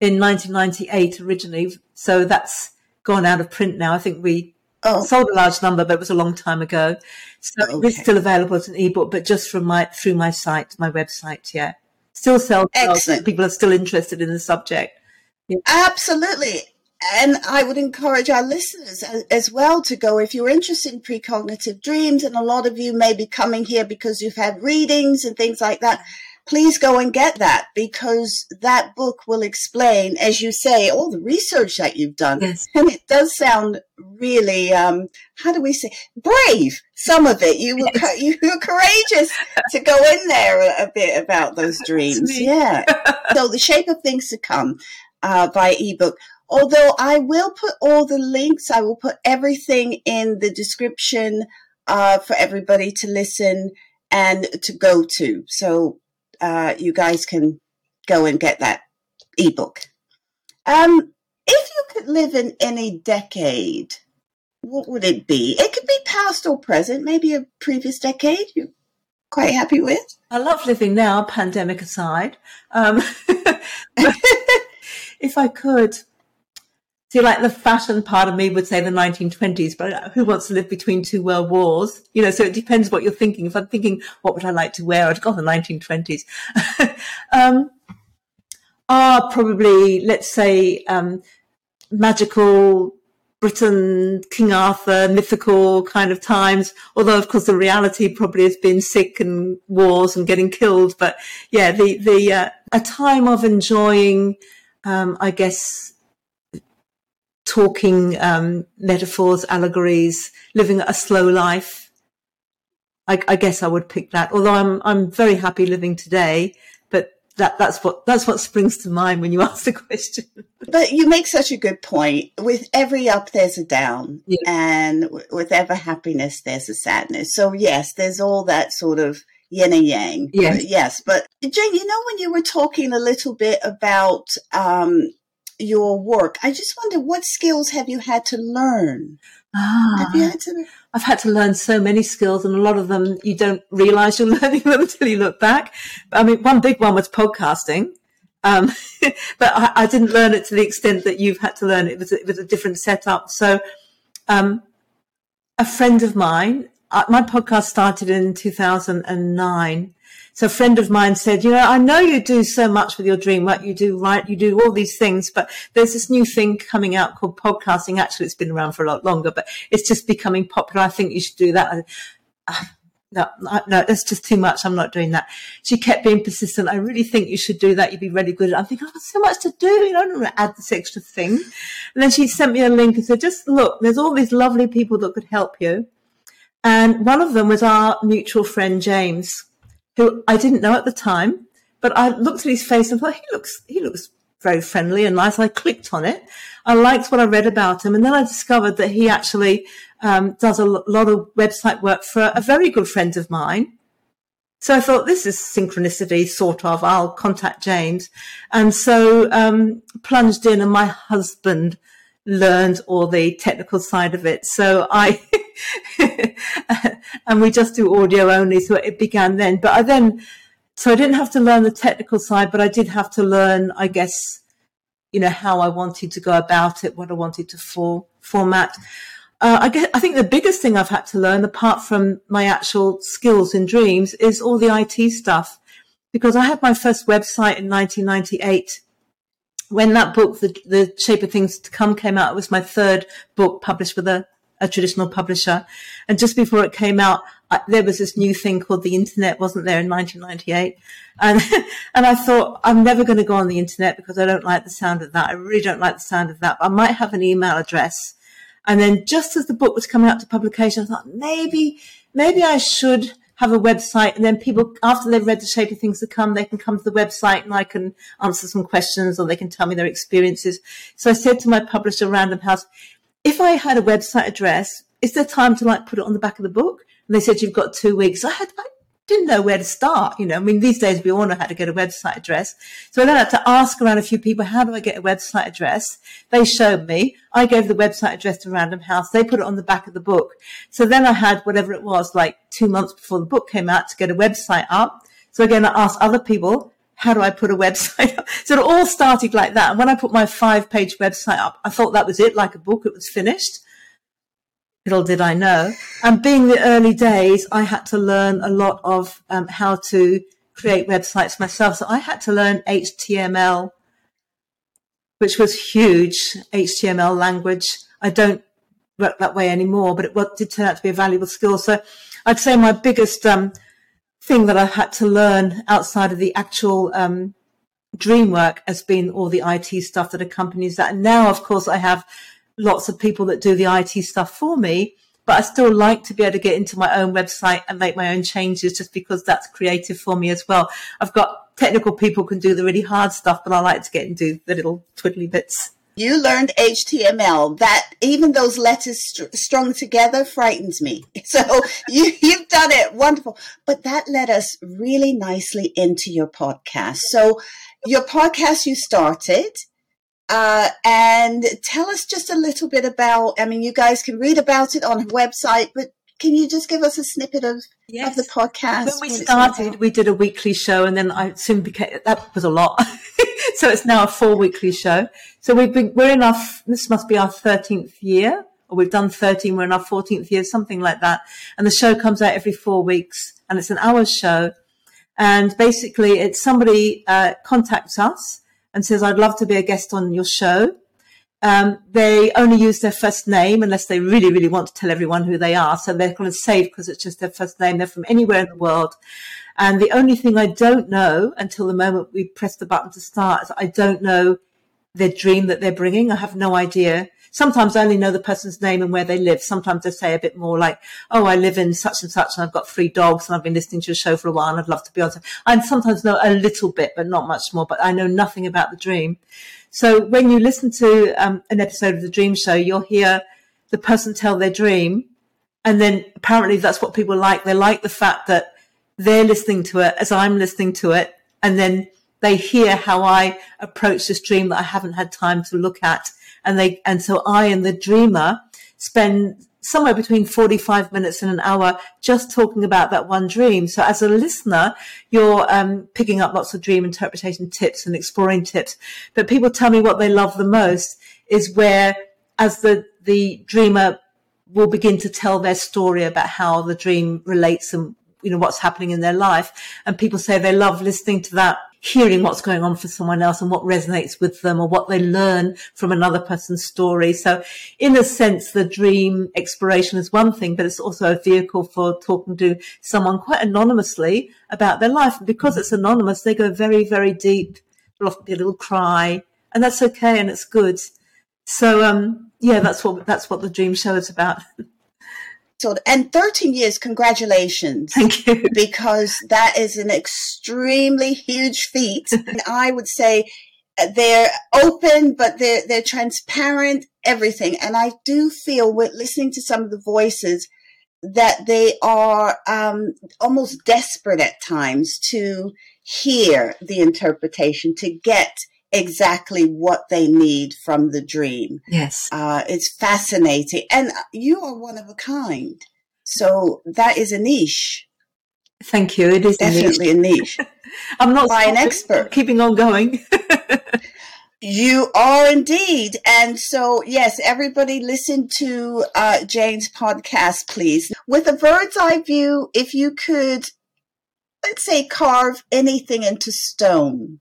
in 1998 originally, so that's gone out of print now. I think we oh. sold a large number, but it was a long time ago. So okay. it's still available as an ebook, but just from my through my site, my website. Yeah, still sells. Excellent. People are still interested in the subject. Yeah. Absolutely. And I would encourage our listeners as well to go if you're interested in precognitive dreams, and a lot of you may be coming here because you've had readings and things like that. Please go and get that because that book will explain, as you say, all the research that you've done. Yes. And it does sound really, um, how do we say, brave. Some of it. You were, yes. you were courageous to go in there a, a bit about those dreams. Yeah. so the shape of things to come uh, by ebook Although I will put all the links, I will put everything in the description uh, for everybody to listen and to go to. So uh, you guys can go and get that ebook. Um, if you could live in any decade, what would it be? It could be past or present, maybe a previous decade you're quite happy with. I love living now, pandemic aside. Um, if I could, See, like the fashion part of me would say the 1920s, but who wants to live between two world wars? You know, so it depends what you're thinking. If I'm thinking, what would I like to wear? I'd go the 1920s. um, are probably, let's say, um, magical Britain, King Arthur, mythical kind of times. Although, of course, the reality probably has been sick and wars and getting killed. But yeah, the, the, uh, a time of enjoying, um, I guess, talking um, metaphors, allegories, living a slow life. I, I, guess I would pick that. Although I'm I'm very happy living today, but that that's what that's what springs to mind when you ask the question. But you make such a good point. With every up, there's a down, yeah. and w- with every happiness, there's a sadness. So yes, there's all that sort of yin and yang. Yes, yes. But Jane, you know, when you were talking a little bit about um, your work, I just wonder what skills have you had to learn? Ah, have you had to? I've had to learn so many skills, and a lot of them you don't realize you're learning them until you look back. I mean, one big one was podcasting. Um, but I, I, didn't learn it to the extent that you've had to learn it. It was, it was a different setup. So, um, a friend of mine, uh, my podcast started in 2009 so a friend of mine said, you know, I know you do so much with your dream work. You do right. You do all these things, but there's this new thing coming out called podcasting. Actually, it's been around for a lot longer, but it's just becoming popular. I think you should do that. no, no, that's just too much. I'm not doing that. She kept being persistent. I really think you should do that. You'd be really good. I'm thinking, oh, there's so much to do. You know, I don't want to add this extra thing. And then she sent me a link and said, just look, there's all these lovely people that could help you. And one of them was our mutual friend, James who I didn't know at the time, but I looked at his face and thought he looks he looks very friendly and nice. I clicked on it. I liked what I read about him, and then I discovered that he actually um, does a lot of website work for a very good friend of mine. So I thought this is synchronicity, sort of. I'll contact James, and so um, plunged in, and my husband learned all the technical side of it. So I, and we just do audio only. So it began then, but I then, so I didn't have to learn the technical side, but I did have to learn, I guess, you know, how I wanted to go about it, what I wanted to for, format. Uh, I guess, I think the biggest thing I've had to learn, apart from my actual skills in dreams, is all the IT stuff. Because I had my first website in 1998 when that book, the, the Shape of Things to Come came out, it was my third book published with a, a traditional publisher. And just before it came out, I, there was this new thing called the internet, wasn't there, in 1998. And, and I thought, I'm never going to go on the internet because I don't like the sound of that. I really don't like the sound of that. I might have an email address. And then just as the book was coming out to publication, I thought maybe, maybe I should have a website and then people, after they've read the shape of things to come, they can come to the website and I can answer some questions or they can tell me their experiences. So I said to my publisher, Random House, if I had a website address, is there time to like put it on the back of the book? And they said, you've got two weeks. I had, I didn't know where to start. You know, I mean, these days we all know how to get a website address. So I then had to ask around a few people, how do I get a website address? They showed me. I gave the website address to Random House. They put it on the back of the book. So then I had whatever it was, like two months before the book came out to get a website up. So again, I asked other people, how do I put a website up? So it all started like that. And when I put my five page website up, I thought that was it, like a book. It was finished. Little did I know. And being the early days, I had to learn a lot of um, how to create websites myself. So I had to learn HTML, which was huge, HTML language. I don't work that way anymore, but it did turn out to be a valuable skill. So I'd say my biggest um, thing that I've had to learn outside of the actual um, dream work has been all the IT stuff that accompanies that. And now, of course, I have lots of people that do the IT stuff for me, but I still like to be able to get into my own website and make my own changes just because that's creative for me as well. I've got technical people can do the really hard stuff, but I like to get and do the little twiddly bits. You learned HTML. That even those letters st- strung together frightens me. So you, you've done it. Wonderful. But that led us really nicely into your podcast. So your podcast you started uh, and tell us just a little bit about, I mean, you guys can read about it on her website, but can you just give us a snippet of, yes. of the podcast? When we started, we did a weekly show and then I soon became, that was a lot. so it's now a four weekly show. So we've been, we're in our, this must be our 13th year or we've done 13, we're in our 14th year, something like that. And the show comes out every four weeks and it's an hour show. And basically it's somebody, uh, contacts us and says, I'd love to be a guest on your show. Um, they only use their first name unless they really, really want to tell everyone who they are. So they're kind of safe because it's just their first name. They're from anywhere in the world. And the only thing I don't know until the moment we press the button to start is I don't know their dream that they're bringing. I have no idea. Sometimes I only know the person's name and where they live. Sometimes they say a bit more like, oh, I live in such and such and I've got three dogs and I've been listening to your show for a while and I'd love to be on. I sometimes know a little bit, but not much more, but I know nothing about the dream. So when you listen to um, an episode of the dream show, you'll hear the person tell their dream. And then apparently that's what people like. They like the fact that they're listening to it as I'm listening to it. And then they hear how I approach this dream that I haven't had time to look at. And they, and so I and the dreamer spend somewhere between 45 minutes and an hour just talking about that one dream. So as a listener, you're um, picking up lots of dream interpretation tips and exploring tips. But people tell me what they love the most is where as the, the dreamer will begin to tell their story about how the dream relates and you know what's happening in their life and people say they love listening to that hearing what's going on for someone else and what resonates with them or what they learn from another person's story. So in a sense, the dream exploration is one thing, but it's also a vehicle for talking to someone quite anonymously about their life. And because it's anonymous, they go very, very deep. There'll often be a little cry and that's okay and it's good. So, um, yeah, that's what, that's what the dream show is about. And 13 years, congratulations. Thank you. Because that is an extremely huge feat. and I would say uh, they're open, but they're, they're transparent, everything. And I do feel with listening to some of the voices that they are um, almost desperate at times to hear the interpretation, to get exactly what they need from the dream. Yes. Uh, it's fascinating. And you are one of a kind. So that is a niche. Thank you. It is definitely a niche. A niche. I'm not by an expert. Keeping on going. you are indeed. And so, yes, everybody listen to uh, Jane's podcast, please. With a bird's eye view, if you could, let's say, carve anything into stone,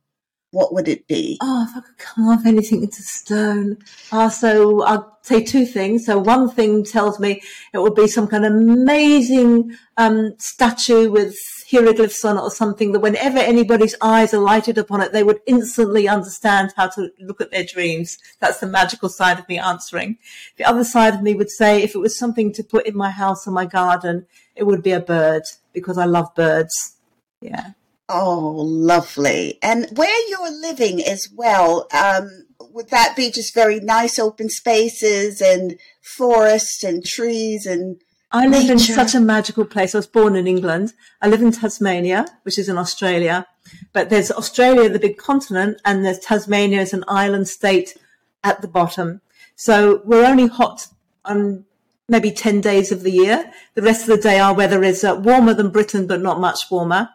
what would it be? Oh, if I could carve anything into stone. Uh, so I'll say two things. So one thing tells me it would be some kind of amazing um, statue with hieroglyphs on it or something that whenever anybody's eyes are lighted upon it, they would instantly understand how to look at their dreams. That's the magical side of me answering. The other side of me would say if it was something to put in my house or my garden, it would be a bird because I love birds. Yeah. Oh, lovely. And where you're living as well, um, would that be just very nice open spaces and forests and trees and I live nature? in such a magical place. I was born in England. I live in Tasmania, which is in Australia. But there's Australia, the big continent, and there's Tasmania as an island state at the bottom. So we're only hot on maybe 10 days of the year. The rest of the day, our weather is uh, warmer than Britain, but not much warmer.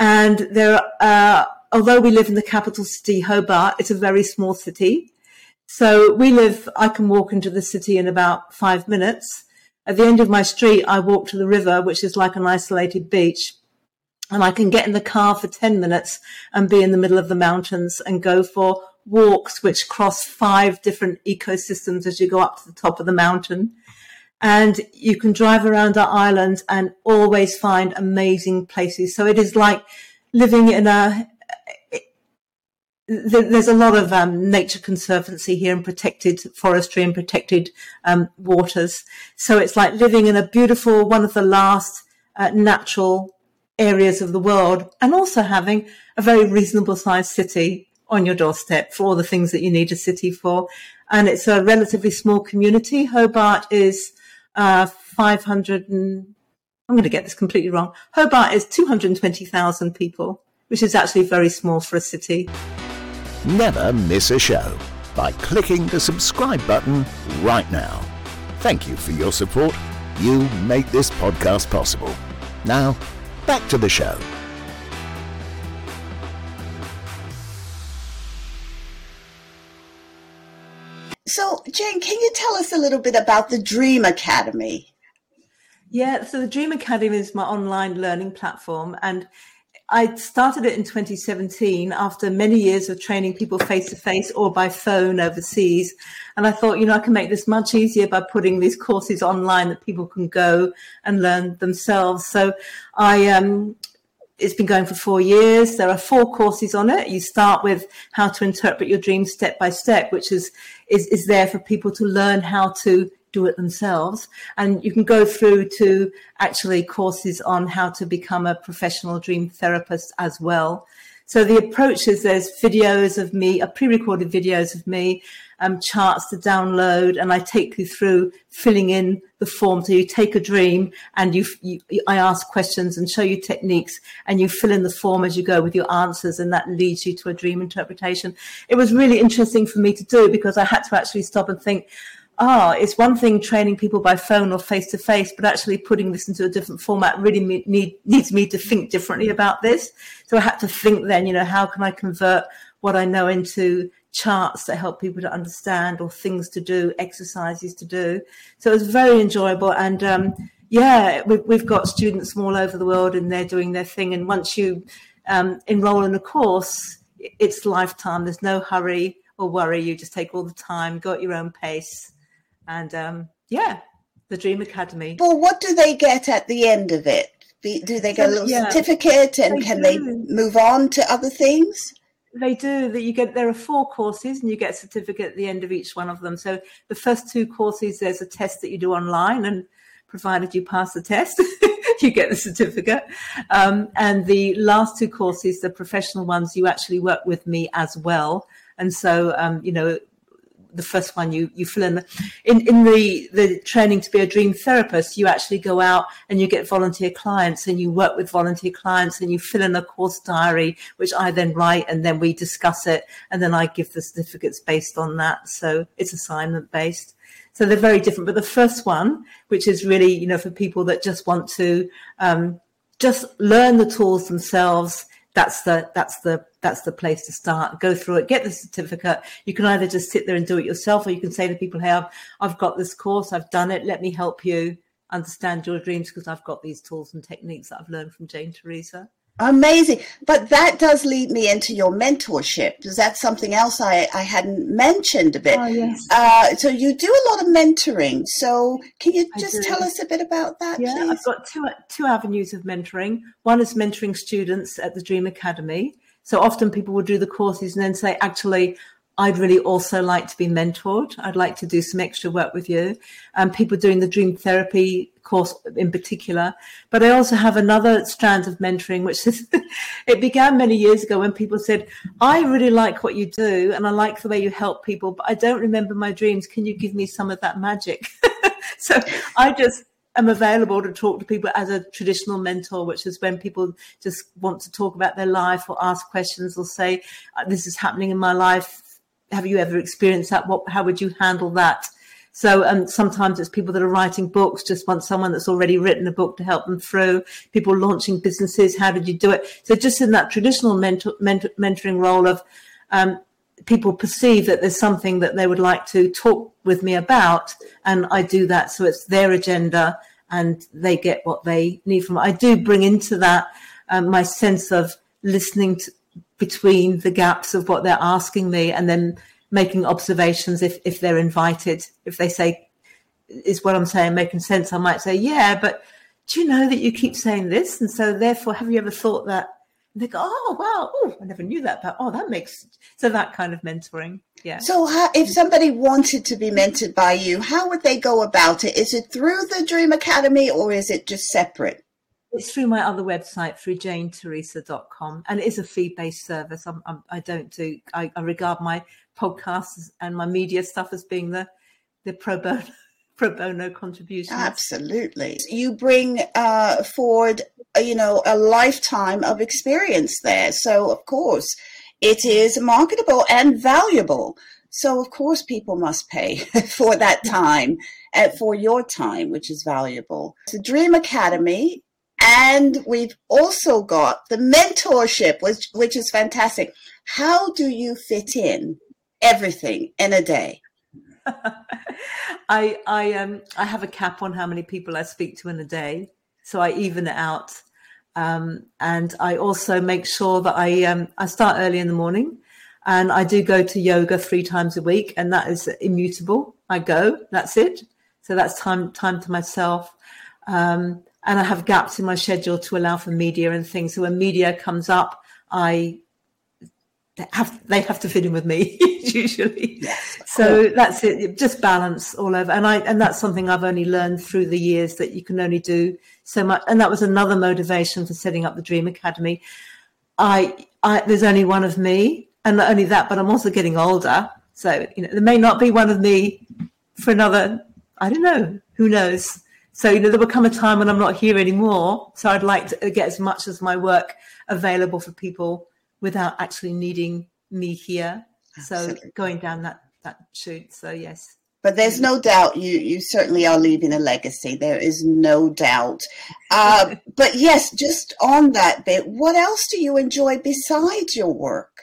And there, uh, although we live in the capital city, Hobart, it's a very small city. So we live, I can walk into the city in about five minutes. At the end of my street, I walk to the river, which is like an isolated beach. And I can get in the car for 10 minutes and be in the middle of the mountains and go for walks, which cross five different ecosystems as you go up to the top of the mountain and you can drive around our island and always find amazing places. So it is like living in a, there's a lot of um, nature conservancy here and protected forestry and protected um, waters. So it's like living in a beautiful, one of the last uh, natural areas of the world and also having a very reasonable sized city on your doorstep for all the things that you need a city for. And it's a relatively small community. Hobart is uh, 500 and I'm going to get this completely wrong. Hobart is 220,000 people, which is actually very small for a city. Never miss a show by clicking the subscribe button right now. Thank you for your support. You make this podcast possible. Now, back to the show. Can you tell us a little bit about the Dream Academy? Yeah, so the Dream Academy is my online learning platform, and I started it in 2017 after many years of training people face to face or by phone overseas. And I thought, you know, I can make this much easier by putting these courses online that people can go and learn themselves. So I um, it's been going for four years. There are four courses on it. You start with how to interpret your dreams step by step, which is, is, is there for people to learn how to do it themselves. And you can go through to actually courses on how to become a professional dream therapist as well. So the approach is there's videos of me, a pre-recorded videos of me, um, charts to download, and I take you through filling in the form. So you take a dream and you, you, I ask questions and show you techniques, and you fill in the form as you go with your answers, and that leads you to a dream interpretation. It was really interesting for me to do because I had to actually stop and think ah, it's one thing training people by phone or face to face, but actually putting this into a different format really need, needs me to think differently about this. So I had to think then, you know, how can I convert what I know into charts that help people to understand or things to do, exercises to do. So it was very enjoyable. And, um, yeah, we've, we've got students from all over the world and they're doing their thing. And once you um, enroll in a course, it's lifetime. There's no hurry or worry. You just take all the time, go at your own pace and um, yeah, the Dream Academy. Well, what do they get at the end of it? Do they get a little yeah, certificate and can do. they move on to other things? They do. That you get there are four courses and you get a certificate at the end of each one of them. So the first two courses, there's a test that you do online, and provided you pass the test, you get the certificate. Um, and the last two courses, the professional ones, you actually work with me as well. And so, um, you know, the first one you you fill in in in the the training to be a dream therapist you actually go out and you get volunteer clients and you work with volunteer clients and you fill in a course diary which I then write and then we discuss it and then I give the certificates based on that. So it's assignment based so they're very different. But the first one which is really you know for people that just want to um, just learn the tools themselves that's the that's the that's the place to start. Go through it, get the certificate. You can either just sit there and do it yourself, or you can say to people, "Hey, I've I've got this course, I've done it. Let me help you understand your dreams because I've got these tools and techniques that I've learned from Jane Teresa." Amazing. But that does lead me into your mentorship because that's something else I, I hadn't mentioned a bit. Oh, yes. Uh, so you do a lot of mentoring. So can you just tell us a bit about that? Yeah, please? I've got two, two avenues of mentoring. One is mentoring students at the Dream Academy. So often people will do the courses and then say, actually, I'd really also like to be mentored. I'd like to do some extra work with you. And um, people doing the dream therapy course in particular. But I also have another strand of mentoring, which is, it began many years ago when people said, I really like what you do and I like the way you help people, but I don't remember my dreams. Can you give me some of that magic? so I just, am available to talk to people as a traditional mentor, which is when people just want to talk about their life or ask questions or say, "This is happening in my life. Have you ever experienced that? What? How would you handle that?" So um, sometimes it's people that are writing books, just want someone that's already written a book to help them through. People launching businesses, how did you do it? So just in that traditional mentor, mentor, mentoring role of um, people perceive that there's something that they would like to talk with me about, and I do that. So it's their agenda, and they get what they need from it. I do bring into that um, my sense of listening to, between the gaps of what they're asking me, and then making observations if if they're invited. If they say, "Is what I'm saying making sense?" I might say, "Yeah, but." Do you know that you keep saying this? And so, therefore, have you ever thought that they go, oh wow, oh I never knew that, but oh that makes so that kind of mentoring, yeah. So how, if somebody wanted to be mentored by you, how would they go about it? Is it through the Dream Academy or is it just separate? It's through my other website, through janeteresa.com. And it is a fee based service. I'm, I'm, I do not do, I, I regard my podcasts and my media stuff as being the, the pro bono pro bono contributions. Absolutely. You bring uh, forward, uh, you know, a lifetime of experience there. So, of course, it is marketable and valuable. So, of course, people must pay for that time uh, for your time, which is valuable. The Dream Academy. And we've also got the mentorship, which, which is fantastic. How do you fit in everything in a day? I I um I have a cap on how many people I speak to in a day, so I even it out. Um, and I also make sure that I um, I start early in the morning, and I do go to yoga three times a week, and that is immutable. I go, that's it. So that's time time to myself. Um, and I have gaps in my schedule to allow for media and things. So when media comes up, I have they have to fit in with me usually. Yes, so that's it. Just balance all over, and I and that's something I've only learned through the years that you can only do so much. And that was another motivation for setting up the Dream Academy. I, I there's only one of me, and not only that, but I'm also getting older. So you know there may not be one of me for another. I don't know. Who knows? So, you know, there will come a time when I'm not here anymore. So I'd like to get as much as my work available for people without actually needing me here. Absolutely. So going down that, that chute. So yes. But there's no doubt you, you certainly are leaving a legacy. There is no doubt. Uh, but yes, just on that bit, what else do you enjoy besides your work?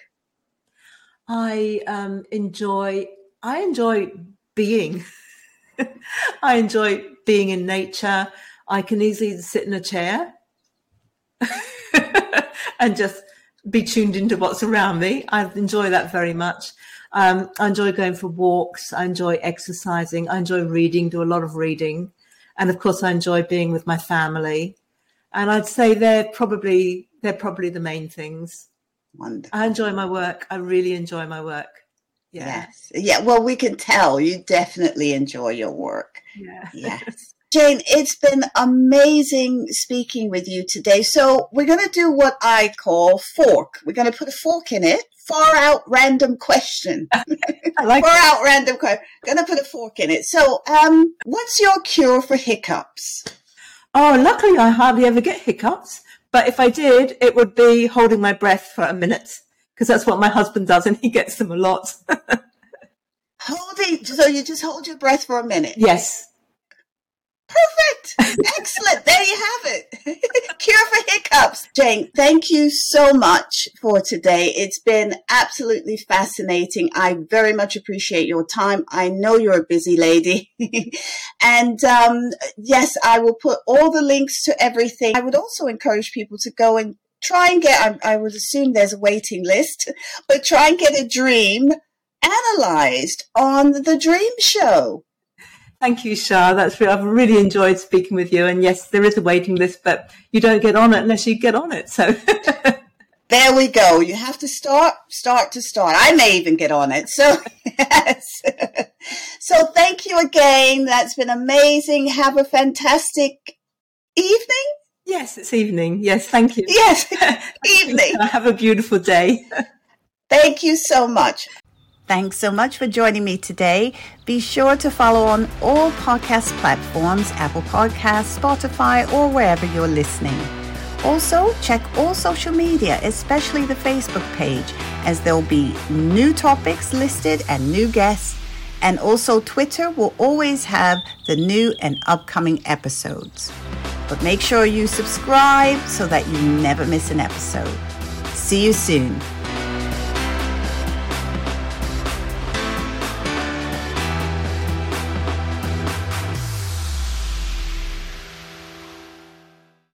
I um, enjoy I enjoy being. I enjoy being in nature. I can easily sit in a chair and just be tuned into what's around me. I enjoy that very much. Um, I enjoy going for walks. I enjoy exercising. I enjoy reading, do a lot of reading. And of course, I enjoy being with my family. And I'd say they're probably, they're probably the main things. Wonderful. I enjoy my work. I really enjoy my work. Yes. Yeah. Well, we can tell you definitely enjoy your work. Yeah. Yes. Jane, it's been amazing speaking with you today. So we're going to do what I call fork. We're going to put a fork in it. Far out random question. I like far out random question. Going to put a fork in it. So, um, what's your cure for hiccups? Oh, luckily I hardly ever get hiccups. But if I did, it would be holding my breath for a minute because that's what my husband does, and he gets them a lot. Holding, so you just hold your breath for a minute. Yes. Perfect. Excellent. There you have it. Cure for hiccups. Jane, thank you so much for today. It's been absolutely fascinating. I very much appreciate your time. I know you're a busy lady. and um, yes, I will put all the links to everything. I would also encourage people to go and try and get, I, I would assume there's a waiting list, but try and get a dream analyzed on the Dream Show. Thank you, Sha. That's I've really enjoyed speaking with you. And yes, there is a waiting list, but you don't get on it unless you get on it. So there we go. You have to start, start to start. I may even get on it. So yes. so thank you again. That's been amazing. Have a fantastic evening. Yes, it's evening. Yes, thank you. Yes, evening. Have a beautiful day. thank you so much. Thanks so much for joining me today. Be sure to follow on all podcast platforms Apple Podcasts, Spotify, or wherever you're listening. Also, check all social media, especially the Facebook page, as there'll be new topics listed and new guests. And also, Twitter will always have the new and upcoming episodes. But make sure you subscribe so that you never miss an episode. See you soon.